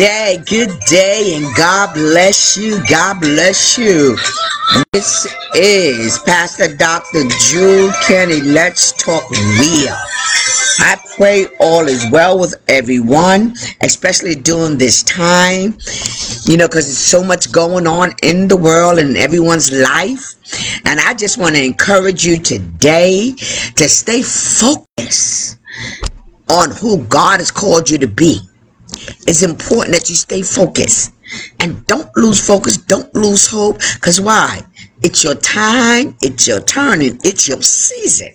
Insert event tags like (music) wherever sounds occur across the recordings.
day, good day, and God bless you. God bless you. This is Pastor Dr. Jewel Kenny. Let's talk real. I pray all is well with everyone, especially during this time, you know, because there's so much going on in the world and everyone's life. And I just want to encourage you today to stay focused on who God has called you to be. It's important that you stay focused and don't lose focus, don't lose hope, because why? It's your time, it's your turn, and it's your season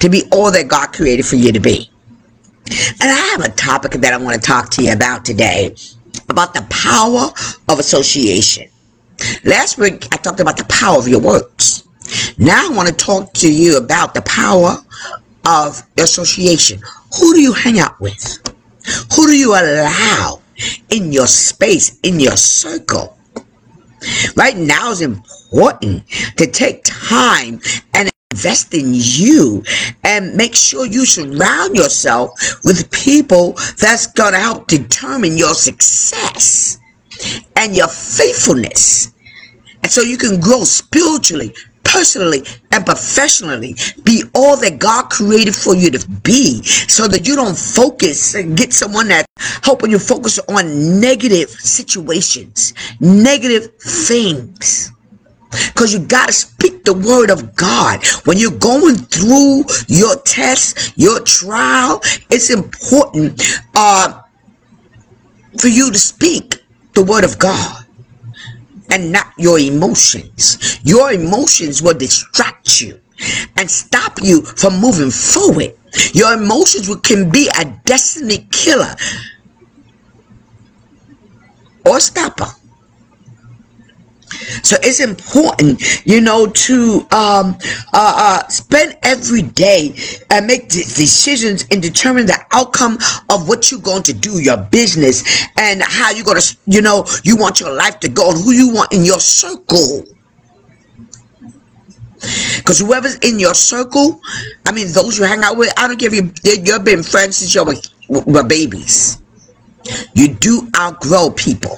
to be all that God created for you to be. And I have a topic that I want to talk to you about today about the power of association. Last week, I talked about the power of your words. Now I want to talk to you about the power of association. Who do you hang out with? Who do you allow in your space, in your circle? Right now is important to take time and invest in you and make sure you surround yourself with people that's going to help determine your success and your faithfulness. And so you can grow spiritually, personally, and professionally. Be all that God created for you to be so that you don't focus and get someone that helping you focus on negative situations, negative things. Because you got to speak the word of God. When you're going through your test, your trial, it's important uh, for you to speak the word of God and not your emotions. Your emotions will distract you and stop you from moving forward. Your emotions can be a destiny killer or stopper. So it's important, you know, to um, uh, uh, spend every day and make decisions and determine the outcome of what you're going to do, your business, and how you're going to, you know, you want your life to go, and who you want in your circle. Because whoever's in your circle, I mean, those you hang out with, I don't care if you, you've been friends since you were babies. You do outgrow people.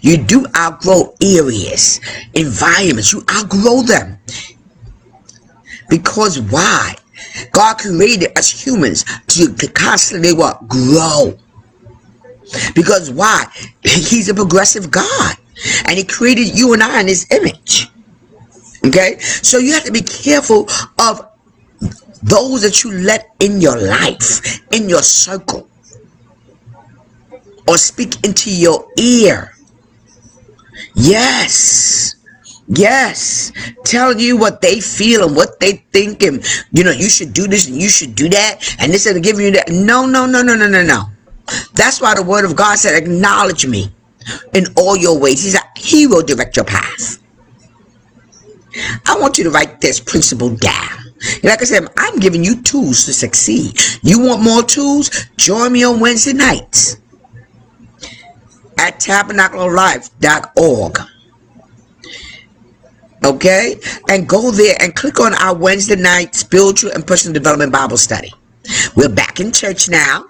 You do outgrow areas, environments. You outgrow them. Because why? God created us humans to, to constantly what? Grow. Because why? (laughs) He's a progressive God. And he created you and I in his image. Okay? So you have to be careful of those that you let in your life, in your circle, or speak into your ear. Yes. Yes. Telling you what they feel and what they think and you know, you should do this and you should do that and this and giving you that. No, no, no, no, no, no, no. That's why the word of God said, acknowledge me in all your ways. He said, He will direct your path. I want you to write this principle down. Like I said, I'm giving you tools to succeed. You want more tools? Join me on Wednesday nights at tabernacleoflife.org. Okay? And go there and click on our Wednesday night spiritual and personal development Bible study. We're back in church now,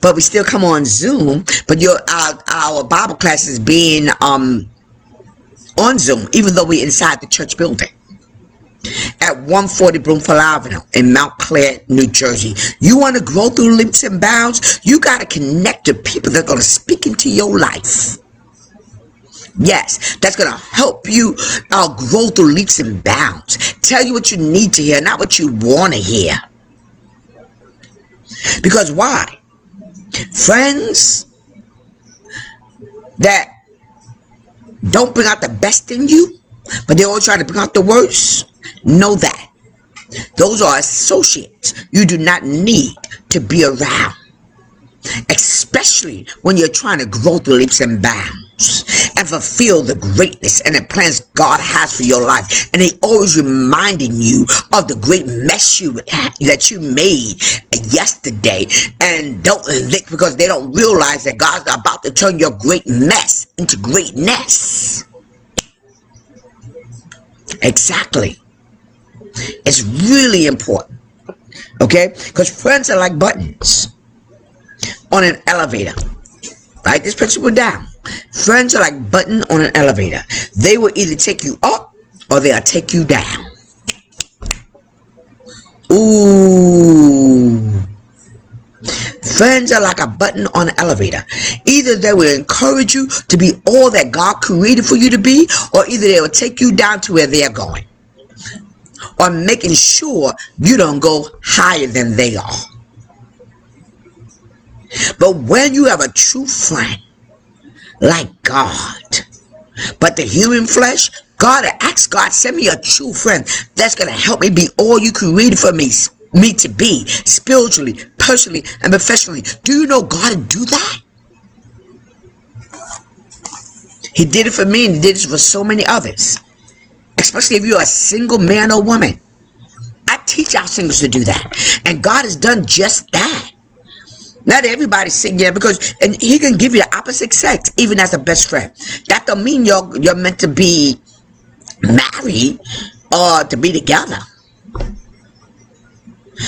but we still come on Zoom. But your our, our Bible class is being um on Zoom, even though we're inside the church building at 140 Bloomfield Avenue in Montclair, New Jersey. You want to grow through leaps and bounds? You got to connect to people that are going to speak into your life. Yes, that's going to help you uh, grow through leaps and bounds. Tell you what you need to hear, not what you want to hear. Because why? Friends that don't bring out the best in you, but they always try to bring out the worst Know that. Those are associates you do not need to be around. Especially when you're trying to grow through leaps and bounds and fulfill the greatness and the plans God has for your life. And they always reminding you of the great mess you that you made yesterday. And don't lick because they don't realize that God's about to turn your great mess into greatness. Exactly. It's really important. Okay? Because friends are like buttons. on an elevator. Write this principle down. Friends are like button on an elevator. They will either take you up or they'll take you down. Ooh. Friends are like a button on an elevator. Either they will encourage you to be all that God created for you to be, or either they will take you down to where they're going. Or making sure you don't go higher than they are. But when you have a true friend like God, but the human flesh, God ask God, send me a true friend that's gonna help me be all you created for me, me to be spiritually, personally, and professionally. Do you know God to do that? He did it for me and he did it for so many others. Especially if you're a single man or woman. I teach our singles to do that. And God has done just that. Not everybody's sitting there because and he can give you the opposite sex even as a best friend. That don't mean you're you're meant to be married or to be together.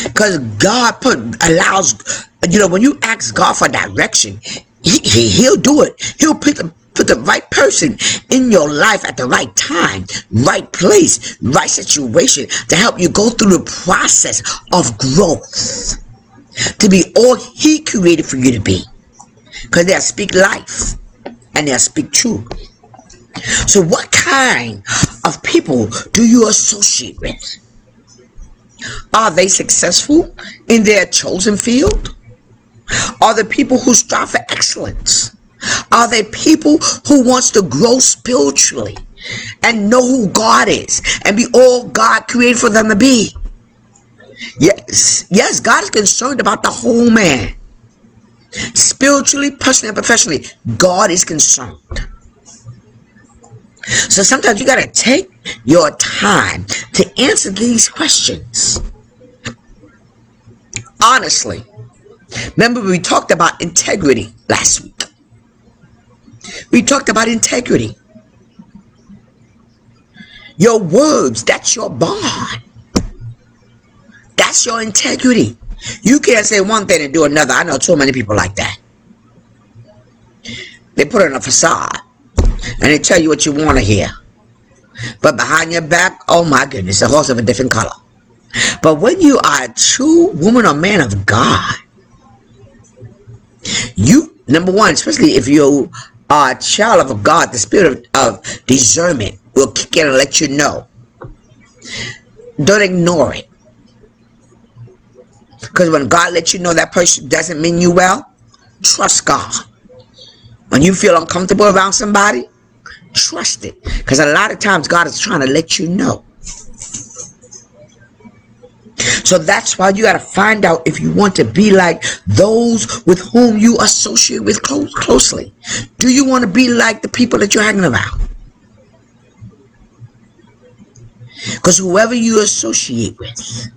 Because God put allows you know when you ask God for direction, he, he he'll do it. He'll put the put the right person in your life at the right time, right place, right situation to help you go through the process of growth to be all he created for you to be. Because they'll speak life and they'll speak truth. So what kind of people do you associate with? Are they successful in their chosen field? Are they people who strive for excellence? Are they people who wants to grow spiritually and know who God is and be all God created for them to be? Yes, yes, God is concerned about the whole man. Spiritually, personally, and professionally, God is concerned. So sometimes you got to take your time to answer these questions. Honestly, remember we talked about integrity last week. We talked about integrity. Your words, that's your bond. That's your integrity. You can't say one thing and do another. I know too many people like that. They put on a facade and they tell you what you want to hear. But behind your back, oh my goodness, a horse of a different color. But when you are a true woman or man of God, you, number one, especially if you are a child of God, the spirit of, of discernment will kick in and let you know. Don't ignore it. Because when God lets you know that person doesn't mean you well, trust God. When you feel uncomfortable around somebody, trust it. Because a lot of times God is trying to let you know. So that's why you got to find out if you want to be like those with whom you associate with close, closely. Do you want to be like the people that you're hanging around? Because whoever you associate with,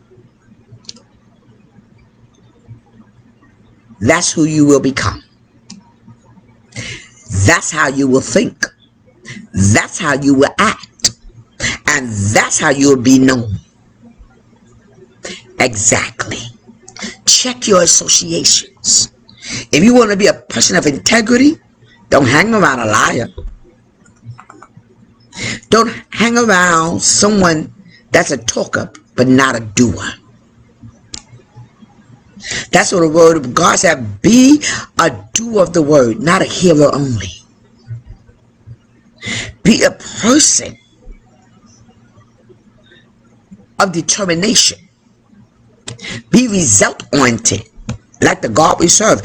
That's who you will become. That's how you will think. That's how you will act. And that's how you will be known. Exactly. Check your associations. If you want to be a person of integrity, don't hang around a liar. Don't hang around someone that's a talker but not a doer. That's what the word of God said. Be a doer of the word, not a hearer only. Be a person of determination. Be result oriented, like the God we serve.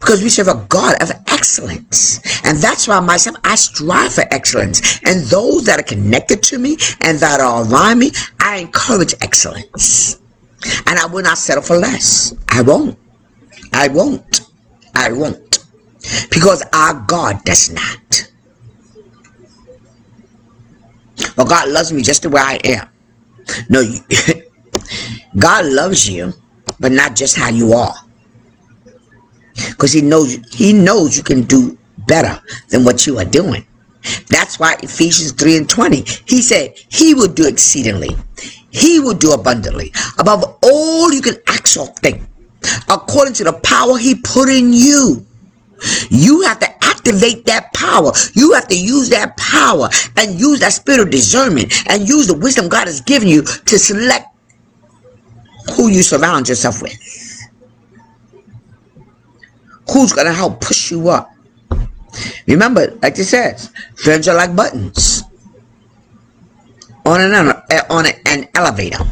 Because we serve a God of excellence. And that's why myself, I strive for excellence. And those that are connected to me and that are around me, I encourage excellence. And I will not settle for less. I won't. I won't. I won't. Because our God does not. Well, God loves me just the way I am. No, (laughs) God loves you, but not just how you are. Because he knows he knows you can do better than what you are doing. That's why Ephesians 3 and 20, he said he will do exceedingly he will do abundantly above all you can ask or think according to the power he put in you. You have to activate that power. You have to use that power and use that spirit of discernment and use the wisdom God has given you to select who you surround yourself with. Who's going to help push you up? Remember, like it says, friends are like buttons on an, on an elevator.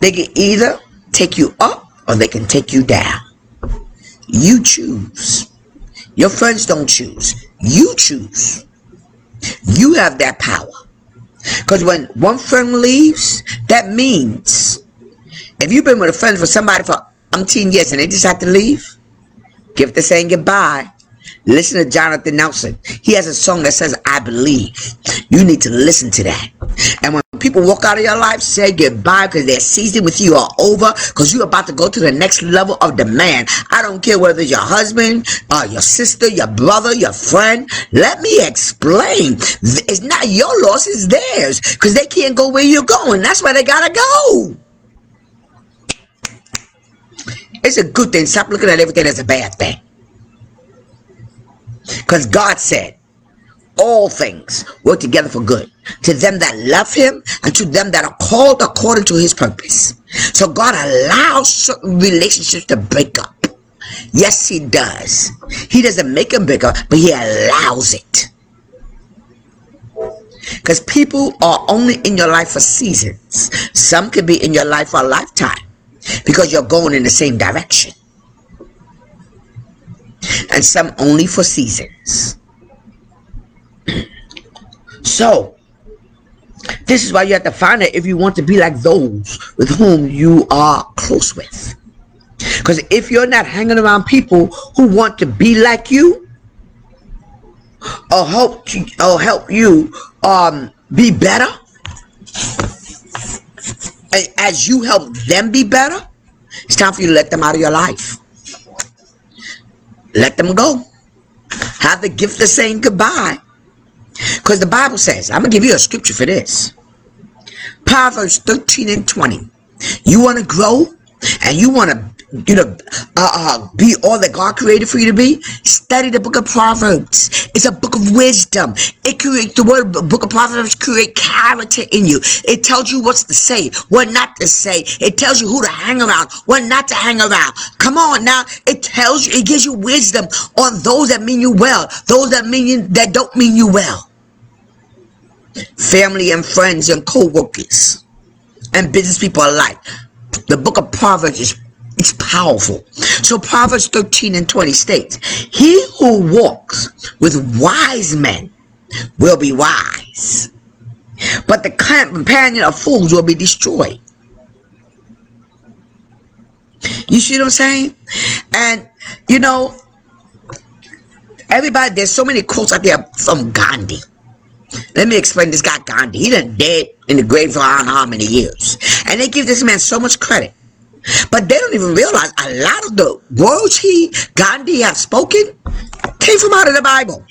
They can either take you up or they can take you down. You choose. Your friends don't choose. You choose. You have that power. Because when one friend leaves, that means if you've been with a friend for somebody for umpteen years and they decide to leave, give the saying goodbye. Listen to Jonathan Nelson. He has a song that says, I believe. You need to listen to that. And when people walk out of your life, say goodbye because their season with you are over because you're about to go to the next level of demand. I don't care whether it's your husband, uh, your sister, your brother, your friend. Let me explain. It's not your loss, it's theirs because they can't go where you're going. That's where they got to go. It's a good thing. Stop looking at everything as a bad thing. Because God said, all things work together for good to them that love him and to them that are called according to his purpose. So God allows certain relationships to break up. Yes, he does. He doesn't make them bigger, but he allows it. Because people are only in your life for seasons. Some could be in your life for a lifetime because you're going in the same direction and some only for seasons. so, this is why you have to find it if you want to be like those with whom you are close with. Because if you're not hanging around people who want to be like you, or help you, or help you um, be better, as you help them be better, it's time for you to let them out of your life. Let them go. Have the gift of saying goodbye. Because the Bible says, I'm going to give you a scripture for this. Proverbs 13 and 20. You want to grow and you want to you know, uh, uh, be all that God created for you to be, study the book of Proverbs. It's a book of wisdom. It creates the word book of Proverbs create character in you. It tells you what to say, what not to say. It tells you who to hang around, what not to hang around. Come on now. It tells you, it gives you wisdom on those that mean you well, those that mean you, that don't mean you well. Family and friends and co-workers and business people alike. The book of Proverbs is it's powerful. So Proverbs 13 and 20 states, He who walks with wise men will be wise, but the companion of fools will be destroyed. You see what I'm saying? And, you know, everybody, there's so many quotes out there from Gandhi. Let me explain this guy Gandhi. He done dead in the grave for I don't know how many years. And they give this man so much credit. But they don't even realize a lot of the words he, Gandhi, has spoken came from out of the Bible.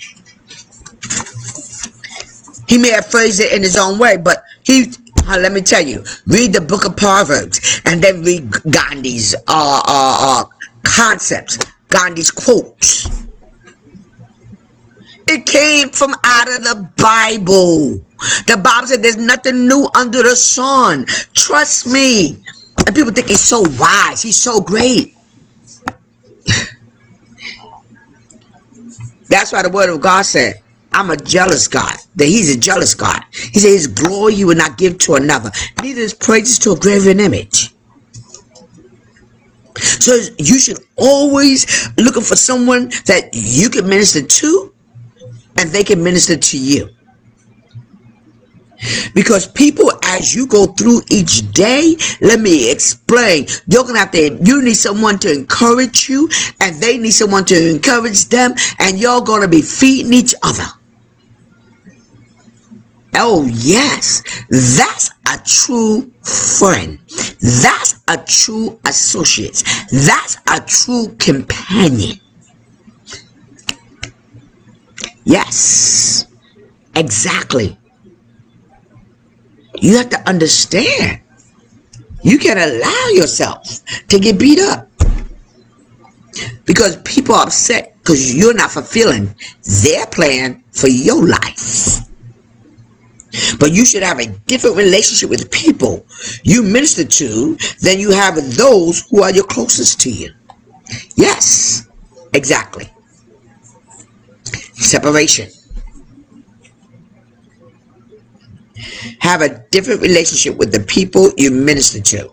He may have phrased it in his own way, but he, uh, let me tell you, read the book of Proverbs and then read Gandhi's uh, uh, uh, concepts, Gandhi's quotes. It came from out of the Bible. The Bible said there's nothing new under the sun. Trust me. And people think he's so wise. He's so great. That's why the word of God said, I'm a jealous God. That he's a jealous God. He said his glory he will not give to another. Neither his praises to a graven image. So you should always looking for someone that you can minister to and they can minister to you. Because people, as you go through each day, let me explain. You're gonna have to. You need someone to encourage you, and they need someone to encourage them, and you're gonna be feeding each other. Oh, yes, that's a true friend. That's a true associate. That's a true companion. Yes, exactly. You have to understand. You can't allow yourself to get beat up. because people are upset because you're not fulfilling their plan for your life. But you should have a different relationship with people you minister to than you have with those who are your closest to you. Yes, exactly. Separation. Have a different relationship with the people you minister to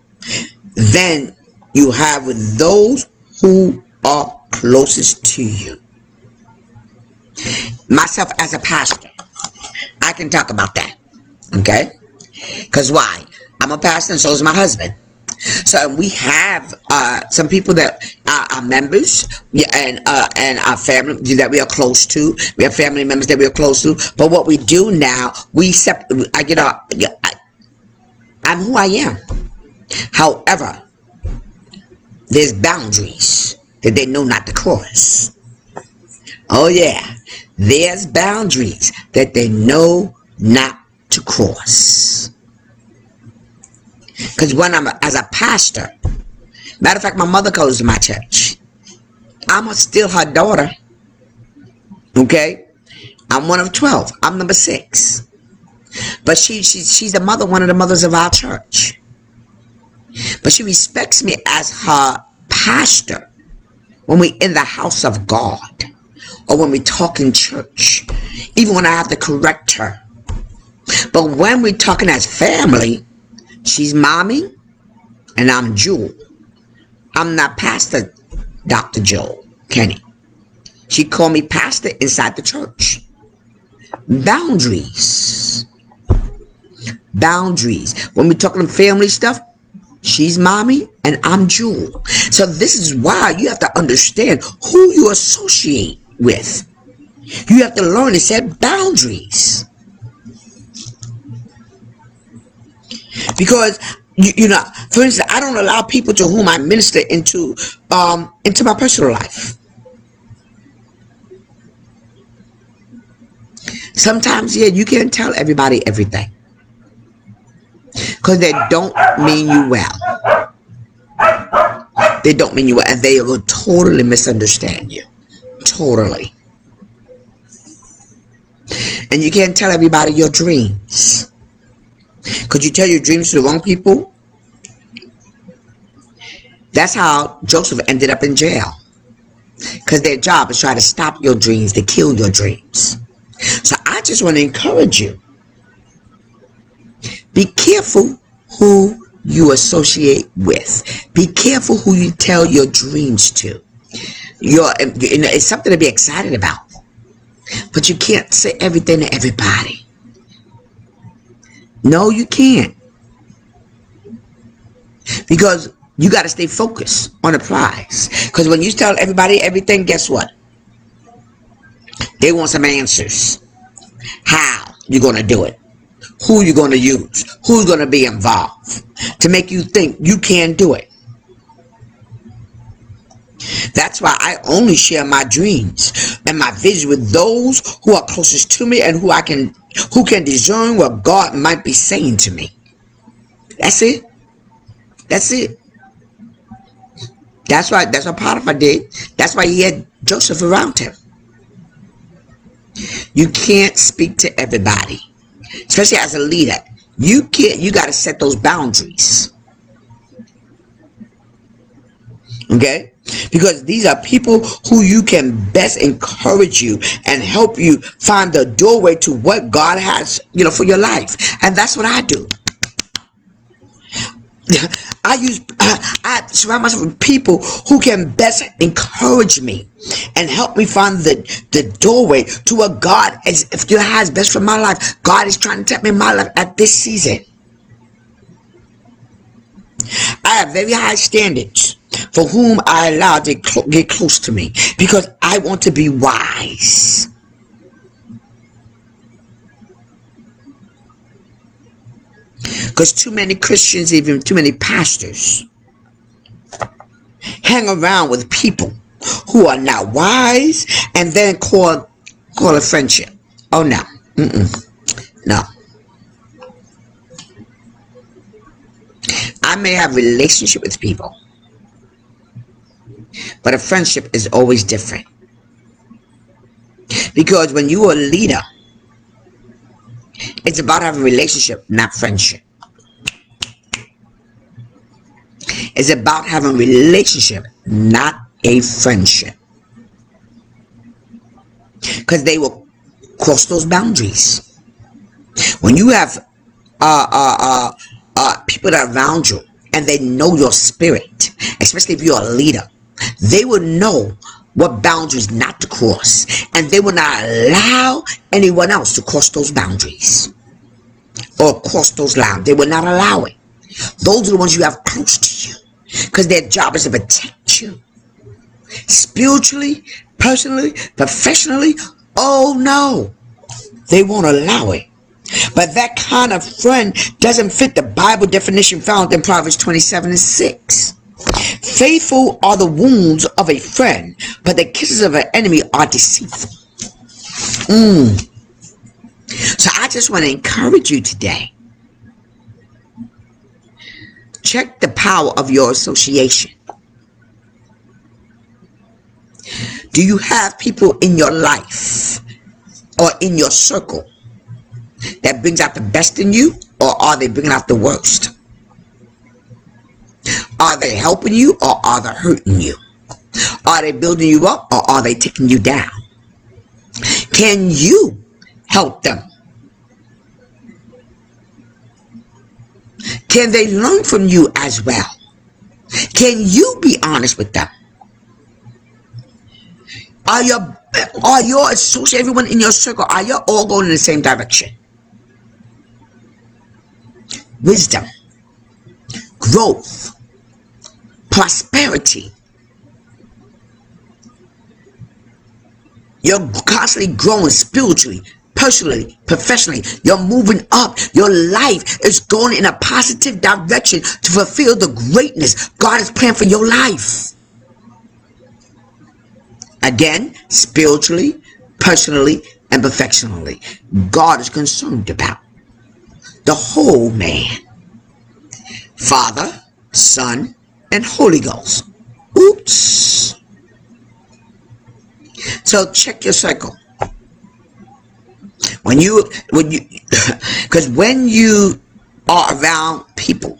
than you have with those who are closest to you. Myself as a pastor, I can talk about that. Okay? Because why? I'm a pastor and so is my husband. So we have uh, some people that are, members and uh, and our family that we are close to. We have family members that we are close to. But what we do now, we sep- I get up. I'm who I am. However, there's boundaries that they know not to cross. Oh yeah, there's boundaries that they know not to cross. Because when I'm as a pastor, matter of fact, my mother goes to my church. I'm still her daughter. Okay, I'm one of twelve. I'm number six. But she, she she's the mother, one of the mothers of our church. But she respects me as her pastor when we in the house of God or when we talk in church, even when I have to correct her. But when we're talking as family, she's mommy and I'm Jewel. I'm not Pastor Dr. Jewel Kenny. She called me pastor inside the church. Boundaries. Boundaries. When we're talking family stuff, she's mommy and I'm Jewel. So this is why you have to understand who you associate with. You have to learn to set boundaries. Because you, you know, for instance, I don't allow people to whom I minister into um into my personal life. Sometimes, yeah, you can't tell everybody everything. Because they don't mean you well. They don't mean you well, and they will totally misunderstand you. Totally. And you can't tell everybody your dreams. Could you tell your dreams to the wrong people? That's how Joseph ended up in jail. Because their job is try to stop your dreams, to kill your dreams. So I just want to encourage you. Be careful who you associate with. Be careful who you tell your dreams to. You're, it's something to be excited about. But you can't say everything to everybody. No, you can't. Because you got to stay focused on the prize. Because when you tell everybody everything, guess what? They want some answers. How you going to do it? Who you going to use? Who's going to be involved? To make you think you can do it. That's why I only share my dreams and my vision with those who are closest to me and who I can who can discern what God might be saying to me. That's it. That's it. That's why that's what Potiphar did. That's why he had Joseph around him. You can't speak to everybody, especially as a leader. You can't. You got to set those boundaries. Okay? Because these are people who you can best encourage you and help you find the doorway to what God has, you know, for your life. And that's what I do. (laughs) I use (laughs) I surround myself with people who can best encourage me and help me find the, the doorway to what God is if you has best for my life. God is trying to take me in my life at this season. I have very high standards for whom I allow to get close to me because I want to be wise. Because too many Christians, even too many pastors, hang around with people who are not wise and then call call a friendship. Oh no. Mm-mm. No. I may have relationship with people But a friendship is always different. Because when you are a leader, it's about having a relationship, not friendship. It's about having relationship, not a friendship. Because they will cross those boundaries. When you have uh, uh, uh, uh, people that are around you and they know your spirit, especially if you're a leader, they will know what boundaries not to cross and they will not allow anyone else to cross those boundaries or cross those lines. They will not allow it. Those are the ones you have close to you because their job is to protect you spiritually personally professionally. Oh no. They won't allow it. But that kind of friend doesn't fit the bible definition found in proverbs 27 and 6 Faithful are the wounds of a friend, but the kisses of an enemy are deceitful. Mm. So I just want to encourage you today. Check the power of your association. Do you have people in your life or in your circle that brings out the best in you or are they bringing out the worst? Are they helping you or are they hurting you? Are they building you up or are they taking you down? Can you help them? Can they learn from you as well? Can you be honest with them? Are your are your associate everyone in your circle are you all going in the same direction? Wisdom, growth, prosperity. You're constantly growing spiritually, personally, professionally. You're moving up. Your life is going in a positive direction to fulfill the greatness God has planned for your life. Again, spiritually, personally, and professionally. God is concerned about the whole man. Father, Son, and Holy Ghost. Oops. So check your cycle. When you, when you, (laughs) because when you are around people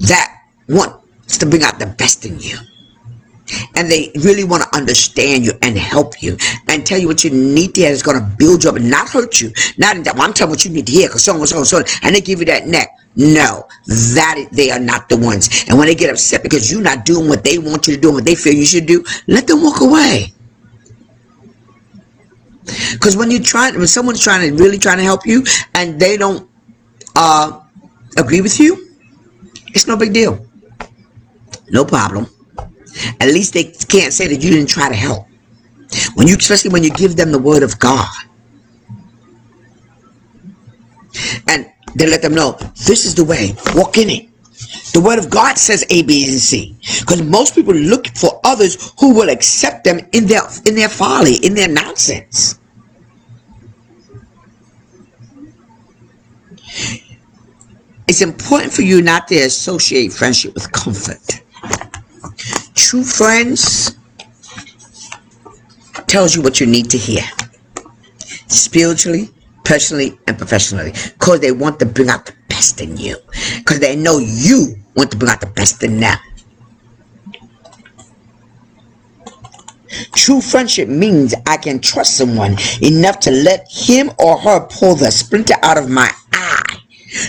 that want to bring out the best in you, and they really want to understand you and help you and tell you what you need to hear is going to build you up and not hurt you. Not that, well, I'm telling what you need to hear because so and so and so, and they give you that neck. No, that they are not the ones. And when they get upset because you're not doing what they want you to do and what they feel you should do, let them walk away. Because when you try, when someone's trying to really trying to help you and they don't uh, agree with you, it's no big deal. No problem. At least they can't say that you didn't try to help. When you, especially when you give them the word of God, and they let them know this is the way. Walk in it. The word of God says A, B, and C. Because most people look for others who will accept them in their in their folly, in their nonsense. It's important for you not to associate friendship with comfort. True friends tells you what you need to hear. Spiritually, personally and professionally. Because they want to bring out the best in you. Because they know you want to bring out the best in them. True friendship means I can trust someone enough to let him or her pull the splinter out of my eye,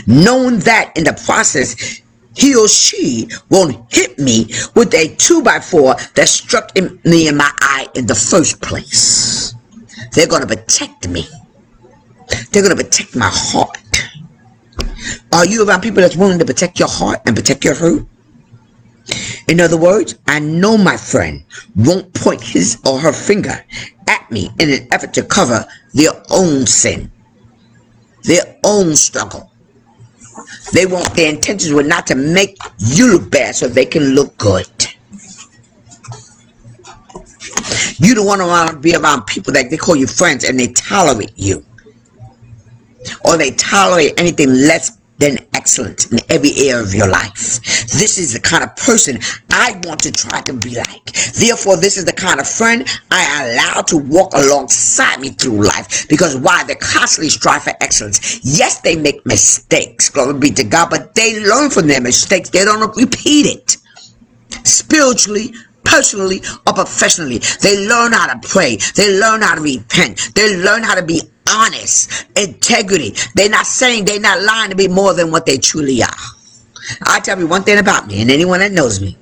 knowing that in the process he or she won't hit me with a 2 by 4 that struck me in my eye in the first place. They're going to protect me. They're going to protect my heart. Are you around people that's willing to protect your heart and protect your hurt? In other words, I know my friend won't point his or her finger at me in an effort to cover their own sin, their own struggle. They want their intentions were not to make you look bad so they can look good. You don't want to be around people that they call you friends and they tolerate you or they tolerate anything less then excellent in every area of your life. This is the kind of person I want to try to be like. Therefore, this is the kind of friend I allow to walk alongside me through life. Because why? They constantly strive for excellence. Yes, they make mistakes. Glory be to God, but they learn from their mistakes. They don't repeat it. Spiritually, personally or professionally. They learn how to pray. They learn how to repent. They learn how to be honest, integrity. They're not saying they're not lying to be more than what they truly are. I tell you one thing about me, and anyone that knows me,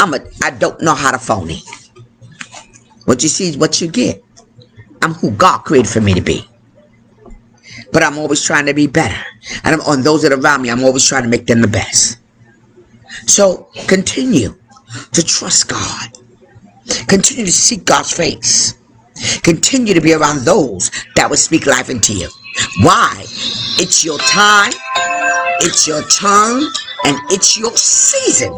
I'm a I don't know how to phone. What you see is what you get. I'm who God created for me to be. But I'm always trying to be better. And I'm, on those that are around me, I'm always trying to make them the best. So continue to trust God. Continue to seek God's face. Continue to be around those that will speak life into you. Why? It's your time, it's your turn, and it's your season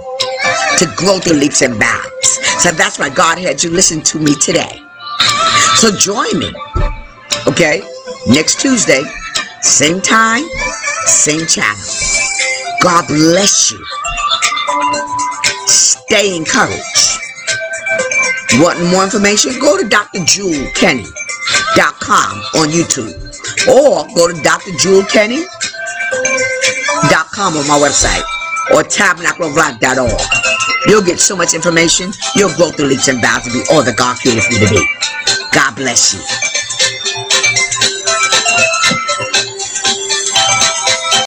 to grow through leaps and bounds. So that's why God had you listen to me today. So join me, okay? Next Tuesday, same time, same channel. God bless you. Stay encouraged. Want more information? Go to drjewelkenny.com on YouTube or go to drjewelkenny.com on my website or tabernacleoflife.org. You'll get so much information. You'll grow through leaps and bounds to be all the God created for you to be. God bless you.